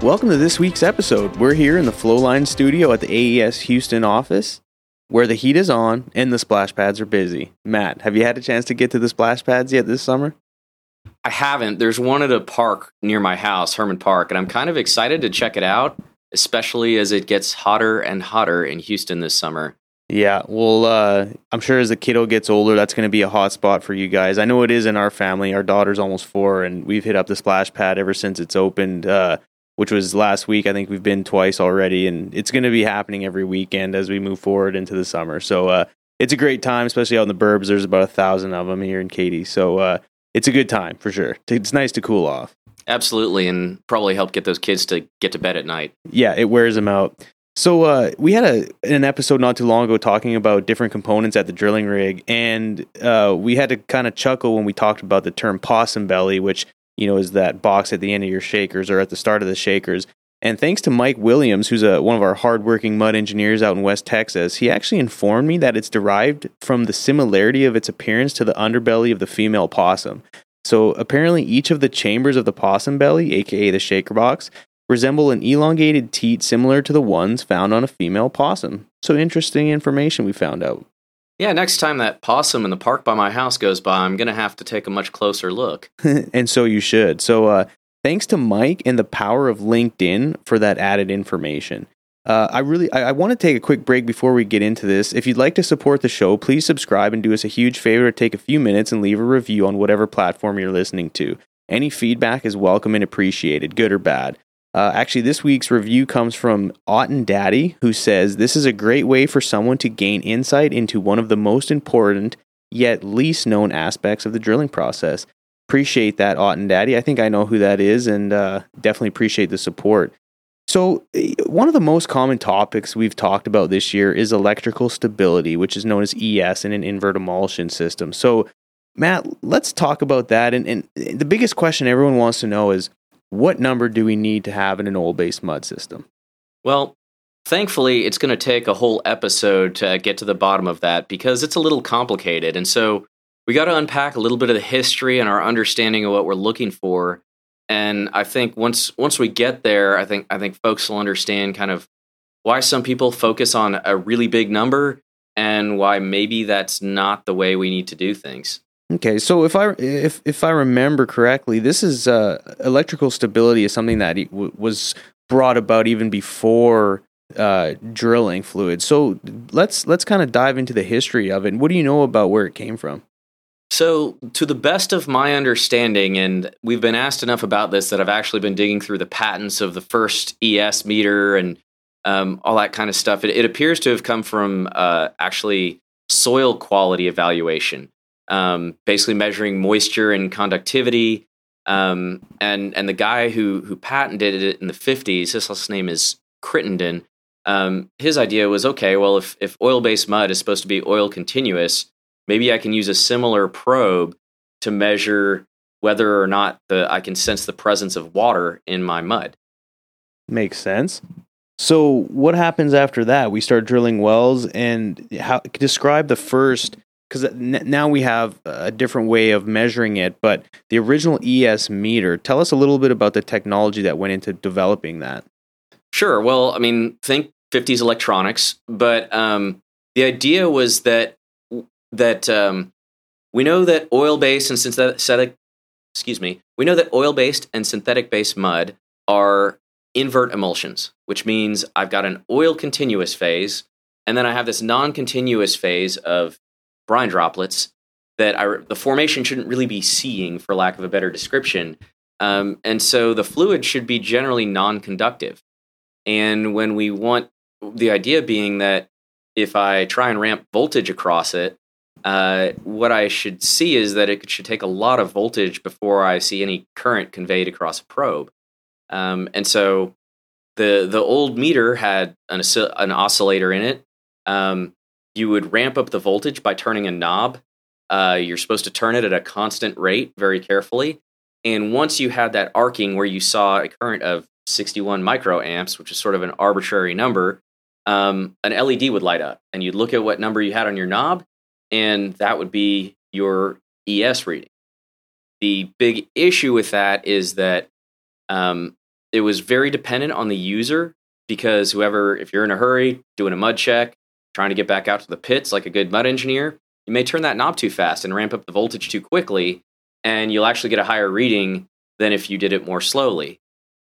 Welcome to this week's episode. We're here in the Flowline studio at the AES Houston office where the heat is on and the splash pads are busy. Matt, have you had a chance to get to the splash pads yet this summer? I haven't. There's one at a park near my house, Hermann Park, and I'm kind of excited to check it out, especially as it gets hotter and hotter in Houston this summer. Yeah, well, uh, I'm sure as the kiddo gets older, that's going to be a hot spot for you guys. I know it is in our family. Our daughter's almost four, and we've hit up the splash pad ever since it's opened. Uh, which was last week. I think we've been twice already, and it's going to be happening every weekend as we move forward into the summer. So uh, it's a great time, especially out in the burbs. There's about a thousand of them here in Katy, so uh, it's a good time for sure. It's nice to cool off. Absolutely, and probably help get those kids to get to bed at night. Yeah, it wears them out. So uh, we had a an episode not too long ago talking about different components at the drilling rig, and uh, we had to kind of chuckle when we talked about the term possum belly, which you know, is that box at the end of your shakers or at the start of the shakers. And thanks to Mike Williams, who's a, one of our hardworking mud engineers out in West Texas, he actually informed me that it's derived from the similarity of its appearance to the underbelly of the female possum. So apparently, each of the chambers of the possum belly, aka the shaker box, resemble an elongated teat similar to the ones found on a female possum. So interesting information we found out. Yeah, next time that possum in the park by my house goes by, I'm going to have to take a much closer look. and so you should. So, uh, thanks to Mike and the power of LinkedIn for that added information. Uh, I really I, I want to take a quick break before we get into this. If you'd like to support the show, please subscribe and do us a huge favor to take a few minutes and leave a review on whatever platform you're listening to. Any feedback is welcome and appreciated, good or bad. Uh, actually, this week's review comes from Otten Daddy, who says this is a great way for someone to gain insight into one of the most important yet least known aspects of the drilling process. Appreciate that, Otten Daddy. I think I know who that is, and uh, definitely appreciate the support. So, eh, one of the most common topics we've talked about this year is electrical stability, which is known as ES in an invert emulsion system. So, Matt, let's talk about that. And, and the biggest question everyone wants to know is what number do we need to have in an oil based mud system? Well, thankfully, it's going to take a whole episode to get to the bottom of that because it's a little complicated. And so we got to unpack a little bit of the history and our understanding of what we're looking for. And I think once once we get there, I think I think folks will understand kind of why some people focus on a really big number and why maybe that's not the way we need to do things. Okay, so if I if if I remember correctly, this is uh, electrical stability is something that w- was brought about even before uh, drilling fluid. So let's let's kind of dive into the history of it. What do you know about where it came from? So, to the best of my understanding, and we've been asked enough about this that I've actually been digging through the patents of the first ES meter and um, all that kind of stuff. It, it, appears to have come from uh, actually soil quality evaluation um, basically measuring moisture and conductivity. Um, and and the guy who who patented it in the 50s, his last name is Crittenden. Um, his idea was okay. Well, if if oil based mud is supposed to be oil continuous, maybe I can use a similar probe to measure whether or not the I can sense the presence of water in my mud. Makes sense. So what happens after that? We start drilling wells, and how describe the first because now we have a different way of measuring it. But the original ES meter, tell us a little bit about the technology that went into developing that. Sure. Well, I mean, think 50s electronics, but um, the idea was that that um, we know that oil-based and synthetic, excuse me, we know that oil-based and synthetic-based mud are invert emulsions, which means I've got an oil continuous phase, and then I have this non-continuous phase of brine droplets that I, the formation shouldn't really be seeing, for lack of a better description. Um, and so the fluid should be generally non conductive. And when we want the idea being that if I try and ramp voltage across it, uh, what I should see is that it should take a lot of voltage before I see any current conveyed across a probe. Um, and so the the old meter had an an oscillator in it. Um, you would ramp up the voltage by turning a knob. Uh, you're supposed to turn it at a constant rate, very carefully. And once you had that arcing where you saw a current of 61 microamps, which is sort of an arbitrary number, um, an LED would light up, and you'd look at what number you had on your knob, and that would be your ES reading. The big issue with that is that um, it was very dependent on the user because whoever, if you're in a hurry, doing a mud check, trying to get back out to the pits like a good mud engineer, you may turn that knob too fast and ramp up the voltage too quickly, and you'll actually get a higher reading than if you did it more slowly.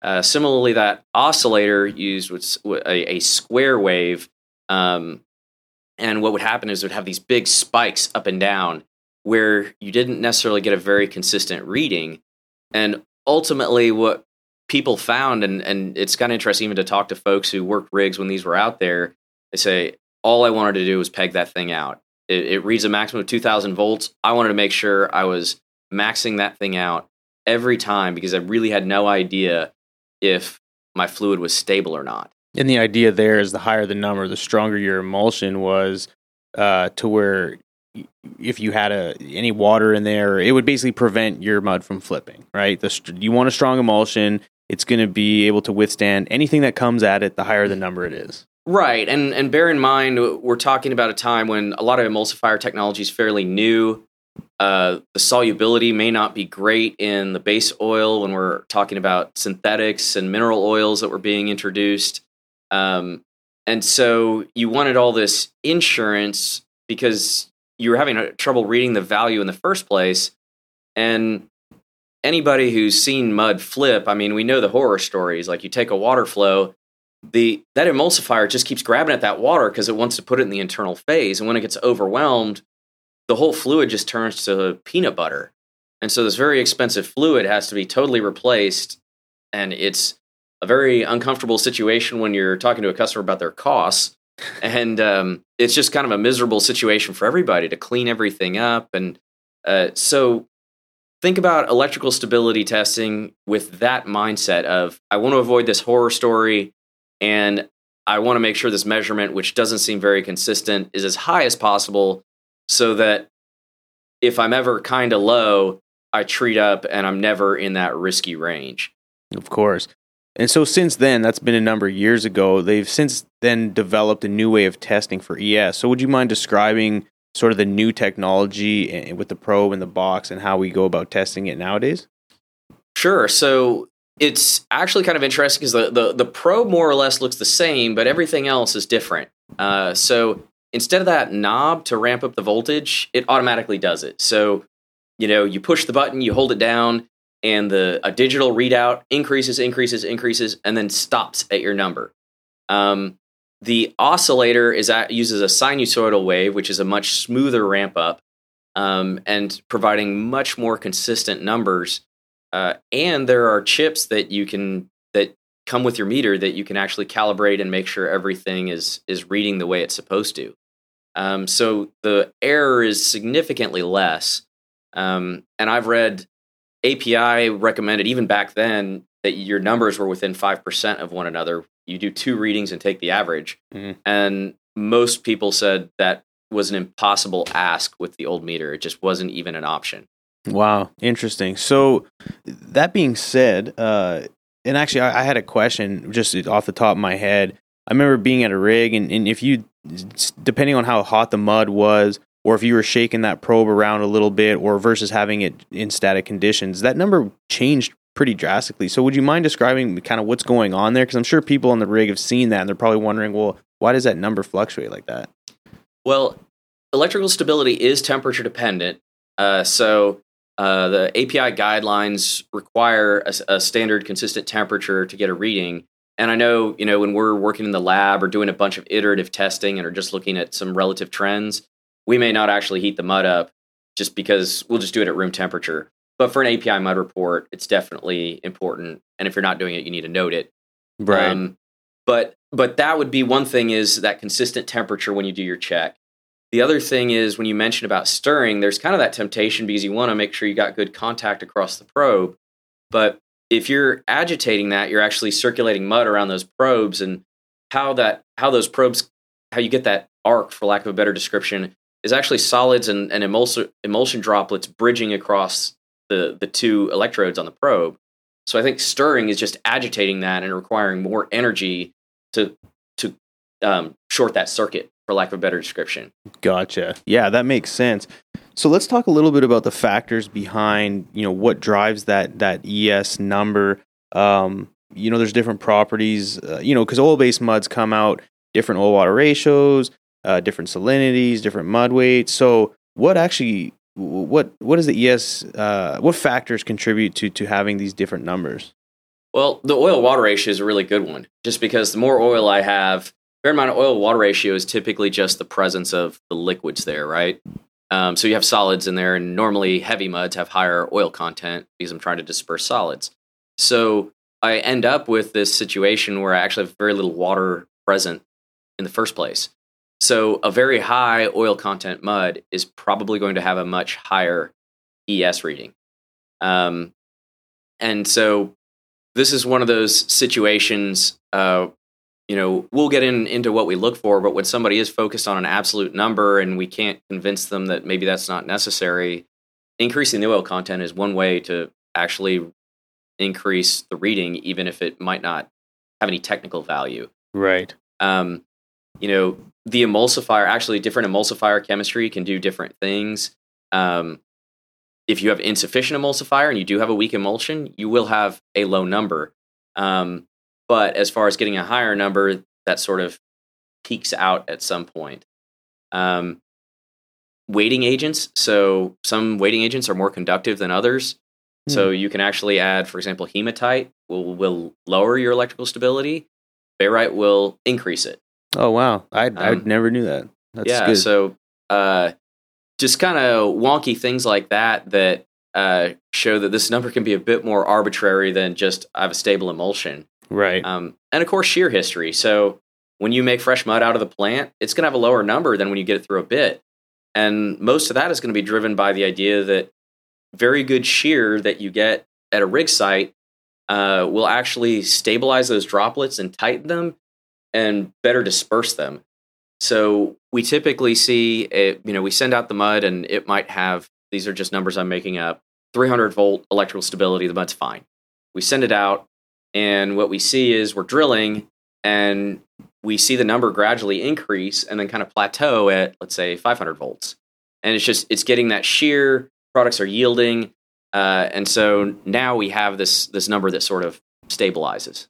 Uh, similarly, that oscillator used a, a square wave, um, and what would happen is it would have these big spikes up and down where you didn't necessarily get a very consistent reading. And ultimately, what people found, and, and it's kind of interesting even to talk to folks who worked rigs when these were out there, they say, all I wanted to do was peg that thing out. It, it reads a maximum of 2000 volts. I wanted to make sure I was maxing that thing out every time because I really had no idea if my fluid was stable or not. And the idea there is the higher the number, the stronger your emulsion was, uh, to where if you had a any water in there, it would basically prevent your mud from flipping. Right? The, you want a strong emulsion. It's going to be able to withstand anything that comes at it. The higher the number it is. Right, and and bear in mind we're talking about a time when a lot of emulsifier technology is fairly new. Uh, the solubility may not be great in the base oil when we're talking about synthetics and mineral oils that were being introduced. Um, and so you wanted all this insurance because you were having trouble reading the value in the first place. And anybody who's seen mud flip, I mean, we know the horror stories. Like you take a water flow, the that emulsifier just keeps grabbing at that water because it wants to put it in the internal phase. And when it gets overwhelmed, the whole fluid just turns to peanut butter. And so this very expensive fluid has to be totally replaced. And it's a very uncomfortable situation when you're talking to a customer about their costs. And um, it's just kind of a miserable situation for everybody to clean everything up. And uh, so think about electrical stability testing with that mindset of I want to avoid this horror story and I want to make sure this measurement, which doesn't seem very consistent, is as high as possible so that if I'm ever kind of low, I treat up and I'm never in that risky range. Of course. And so since then, that's been a number of years ago, they've since then developed a new way of testing for ES. So would you mind describing sort of the new technology eh, eh, with the probe and the box and how we go about testing it nowadays? Sure. So it's actually kind of interesting because the, the, the probe more or less looks the same, but everything else is different. Uh, so instead of that knob to ramp up the voltage, it automatically does it. So, you know, you push the button, you hold it down, and the a digital readout increases, increases, increases, and then stops at your number. Um, the oscillator is at, uses a sinusoidal wave, which is a much smoother ramp up, um, and providing much more consistent numbers. Uh, and there are chips that you can that come with your meter that you can actually calibrate and make sure everything is is reading the way it's supposed to. Um, so the error is significantly less. Um, and I've read API recommended even back then that your numbers were within five percent of one another. You do two readings and take the average, mm-hmm. and most people said that was an impossible ask with the old meter. It just wasn't even an option. Wow, interesting. So that being said, uh, and actually, I, I, had a question just off the top of my head. I remember being at a rig, and, and if you, depending on how hot the mud was, or if you were shaking that probe around a little bit, or versus having it in static conditions, that number changed pretty drastically. So, would you mind describing kind of what's going on there? Because I'm sure people on the rig have seen that, and they're probably wondering, well, why does that number fluctuate like that? Well, electrical stability is temperature dependent. Uh, so uh, the API guidelines require a, a, standard consistent temperature to get a reading. And I know, you know, when we're working in the lab or doing a bunch of iterative testing and are just looking at some relative trends, we may not actually heat the mud up just because we'll just do it at room temperature. But for an API mud report, it's definitely important. And if you're not doing it, you need to note it. Right. Um, but but that would be one thing is that consistent temperature when you do your check. The other thing is when you mention about stirring, there's kind of that temptation because you want to make sure you got good contact across the probe. But if you're agitating that, you're actually circulating mud around those probes, and how that how those probes how you get that arc, for lack of a better description, is actually solids and, and emulsion, emulsion droplets bridging across the the two electrodes on the probe. So I think stirring is just agitating that and requiring more energy to to um, short that circuit, for lack of a better description. Gotcha. Yeah, that makes sense. So let's talk a little bit about the factors behind, you know, what drives that that ES number. Um, you know, there's different properties, uh, you know, because oil-based muds come out different oil-water ratios, uh, different salinities, different mud weights. So what actually, what what is the ES, uh, what factors contribute to to having these different numbers? Well, the oil-water ratio is a really good one, just because the more oil I have, fair amount of oil-water ratio is typically just the presence of the liquids there, right? Um, so you have solids in there, and normally heavy muds have higher oil content because I'm trying to disperse solids. So I end up with this situation where I actually have very little water present in the first place. So a very high oil content mud is probably going to have a much higher ES reading. Um, and so this is one of those situations uh, you know, we'll get in, into what we look for, but when somebody is focused on an absolute number and we can't convince them that maybe that's not necessary, increasing the oil content is one way to actually increase the reading, even if it might not have any technical value. Right. Um, you know, the emulsifier, actually, different emulsifier chemistry can do different things. Um, if you have insufficient emulsifier and you do have a weak emulsion, you will have a low number. Um, but as far as getting a higher number, that sort of peaks out at some point. Um, weighting agents. So some weighting agents are more conductive than others. Hmm. So you can actually add, for example, hematite will will lower your electrical stability. Barite will increase it. Oh wow, I um, I never knew that. That's yeah, good. so uh, just kind of wonky things like that that uh, show that this number can be a bit more arbitrary than just I have a stable emulsion. Right. Um, and of course, shear history. So when you make fresh mud out of the plant, it's going to have a lower number than when you get it through a bit. And most of that is going to be driven by the idea that very good shear that you get at a rig site uh, will actually stabilize those droplets and tighten them and better disperse them. So we typically see it, you know, we send out the mud and it might have, these are just numbers I'm making up, 300 volt electrical stability. The mud's fine. We send it out. And what we see is we're drilling and we see the number gradually increase and then kind of plateau at, let's say, 500 volts. And it's just, it's getting that shear, products are yielding. Uh, and so now we have this, this number that sort of stabilizes.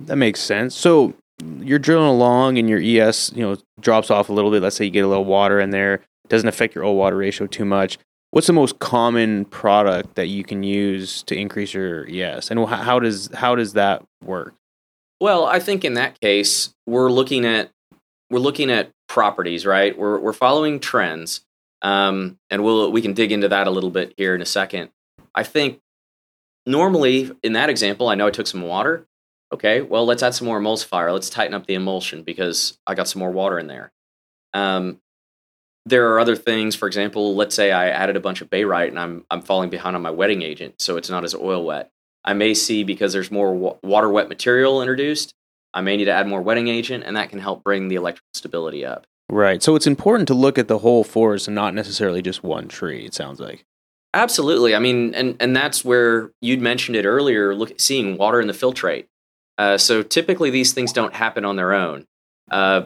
That makes sense. So you're drilling along and your ES, you know, drops off a little bit. Let's say you get a little water in there. It doesn't affect your oil water ratio too much what's the most common product that you can use to increase your ES, and how does how does that work? Well, I think in that case, we're looking at we're looking at properties, right? We're we're following trends, um, and we'll we can dig into that a little bit here in a second. I think normally in that example, I know I took some water. Okay, well let's add some more emulsifier. Let's tighten up the emulsion because I got some more water in there. Um, there are other things. For example, let's say I added a bunch of Barite and I'm I'm falling behind on my wetting agent, so it's not as oil wet. I may see because there's more wa- water wet material introduced. I may need to add more wetting agent, and that can help bring the electrical stability up. Right. So it's important to look at the whole forest and not necessarily just one tree. It sounds like. Absolutely. I mean, and and that's where you'd mentioned it earlier. Look, seeing water in the filtrate. Uh, so typically, these things don't happen on their own. Uh,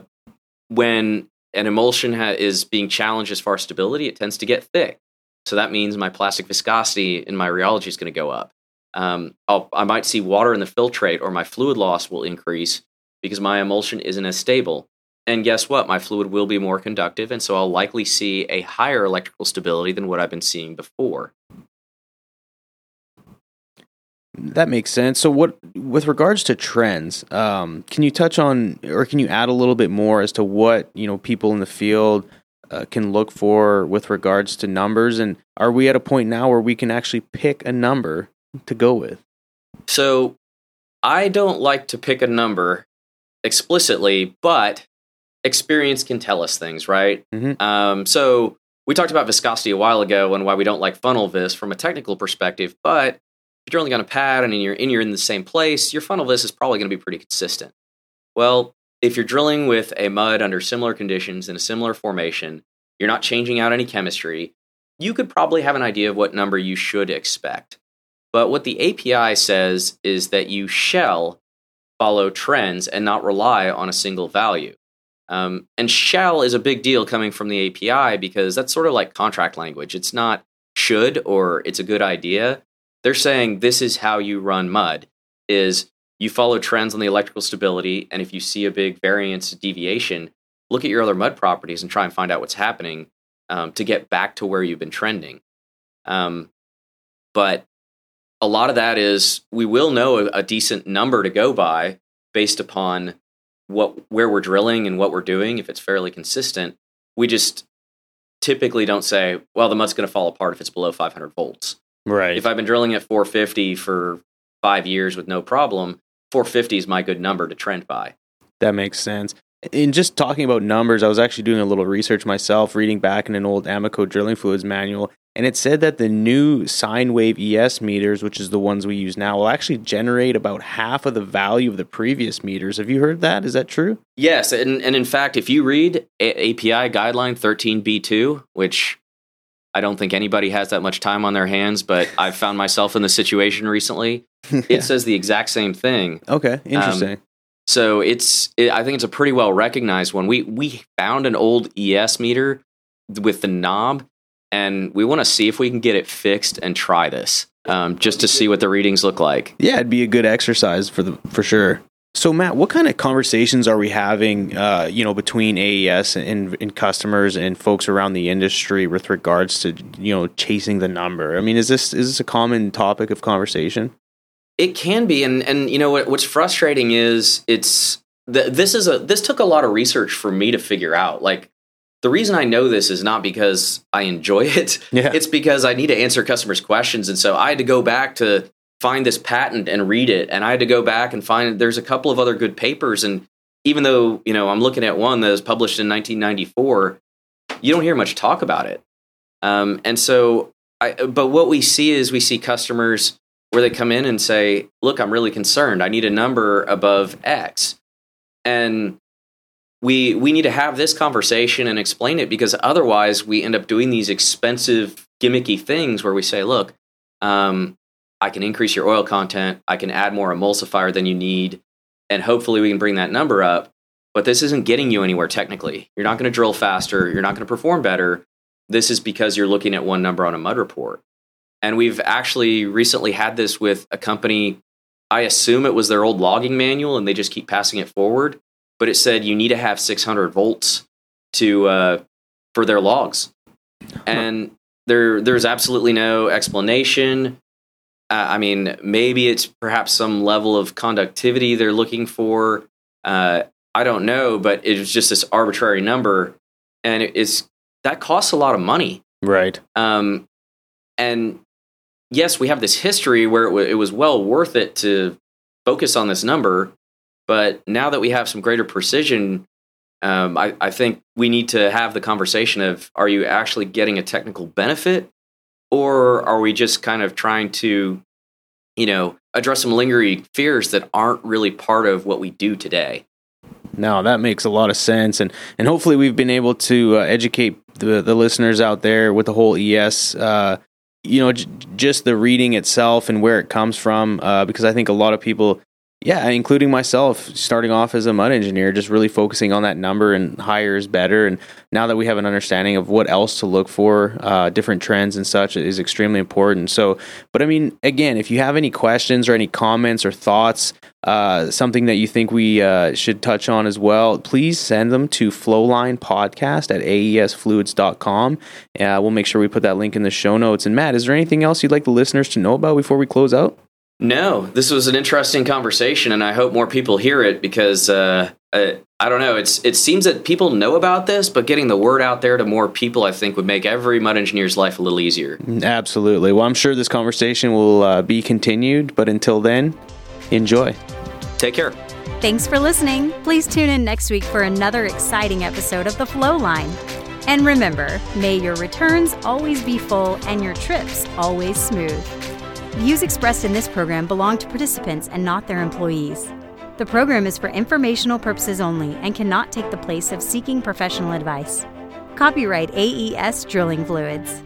when an emulsion ha- is being challenged as far as stability, it tends to get thick. So that means my plastic viscosity in my rheology is going to go up. Um, i might see water in the filtrate or my fluid loss will increase because my emulsion isn't as stable. And guess what? My fluid will be more conductive, and so I'll likely see a higher electrical stability than what I've been seeing before. That makes sense. So, what with regards to trends, um, can you touch on, or can you add a little bit more as to what you know people in the field uh, can look for with regards to numbers? And are we at a point now where we can actually pick a number to go with? So, I don't like to pick a number explicitly, but experience can tell us things, right? Mm-hmm. Um, so, we talked about viscosity a while ago and why we don't like funnel vis from a technical perspective, but you're only going to pad and you're, and you're in the same place, your funnel vis is probably going to be pretty consistent. Well, if you're drilling with a mud under similar conditions in a similar formation, you're not changing out any chemistry, you could probably have an idea of what number you should expect. But what the API says is that you shall follow trends and not rely on a single value. Um, and shall is a big deal coming from the API because that's sort of like contract language. It's not should or it's a good idea. They're saying this is how you run mud is you follow trends on the electrical stability and if you see a big variance deviation, look at your other mud properties and try and find out what's happening um, to get back to where you've been trending. Um, but a lot of that is we will know a, a decent number to go by based upon what where we're drilling and what we're doing if it's fairly consistent we just typically don't say well the mud's going to fall apart if it's below 500 volts right if i've been drilling at 450 for five years with no problem 450 is my good number to trend by that makes sense in just talking about numbers, I was actually doing a little research myself, reading back in an old Amoco drilling fluids manual, and it said that the new sine wave ES meters, which is the ones we use now, will actually generate about half of the value of the previous meters. Have you heard that? Is that true? Yes, and, and in fact, if you read A- API guideline 13B2, which I don't think anybody has that much time on their hands, but I've found myself in the situation recently. yeah. It says the exact same thing. Okay, interesting. Um, so it's it, I think it's a pretty well recognized one. We we found an old ES meter with the knob, and we want to see if we can get it fixed and try this, um, just to see what the readings look like. Yeah, it'd be a good exercise for the for sure. So Matt, what kind of conversations are we having, uh, you know, between AES and, and, customers and folks around the industry with regards to you know chasing the number? I mean, is this is this a common topic of conversation? It can be, and and you know what, what's frustrating is it's the, this is a this took a lot of research for me to figure out. Like the reason I know this is not because I enjoy it. Yeah. It's because I need to answer customers' questions, and so I had to go back to find this patent and read it, and I had to go back and find there's a couple of other good papers, and even though you know I'm looking at one that was published in 1994, you don't hear much talk about it. Um, and so, I, but what we see is we see customers where they come in and say, "Look, I'm really concerned. I need a number above X," and we we need to have this conversation and explain it because otherwise we end up doing these expensive gimmicky things where we say, "Look, um, I can increase your oil content. I can add more emulsifier than you need, and hopefully we can bring that number up." But this isn't getting you anywhere technically. You're not going to drill faster. You're not going to perform better. This is because you're looking at one number on a mud report. And we've actually recently had this with a company. I assume it was their old logging manual and they just keep passing it forward. But it said you need to have 600 volts to uh, for their logs. And there, there's absolutely no explanation. Uh, I mean, maybe it's perhaps some level of conductivity they're looking for. Uh, I don't know, but it was just this arbitrary number, and it is that costs a lot of money, right? Um, and yes, we have this history where it, w- it was well worth it to focus on this number. But now that we have some greater precision, um, I, I think we need to have the conversation of are you actually getting a technical benefit or are we just kind of trying to, you know, address some lingering fears that aren't really part of what we do today? No, that makes a lot of sense, and and hopefully we've been able to uh, educate the the listeners out there with the whole ES uh, you know, j- just the reading itself and where it comes from, uh, because I think a lot of people yeah, including myself, starting off as a mud engineer, just really focusing on that number and higher is better. And now that we have an understanding of what else to look for, uh, different trends and such is extremely important. So, but I mean, again, if you have any questions or any comments or thoughts, uh, something that you think we uh, should touch on as well, please send them to flowlinepodcast at aesfluids.com. Uh, we'll make sure we put that link in the show notes. And Matt, is there anything else you'd like the listeners to know about before we close out? No, this was an interesting conversation, and I hope more people hear it because uh, I, I don't know. It's it seems that people know about this, but getting the word out there to more people, I think, would make every mud engineer's life a little easier. Absolutely. Well, I'm sure this conversation will uh, be continued, but until then, enjoy. Take care. Thanks for listening. Please tune in next week for another exciting episode of The Flow Line. And remember, may your returns always be full and your trips always smooth. Views expressed in this program belong to participants and not their employees. The program is for informational purposes only and cannot take the place of seeking professional advice. Copyright AES Drilling Fluids.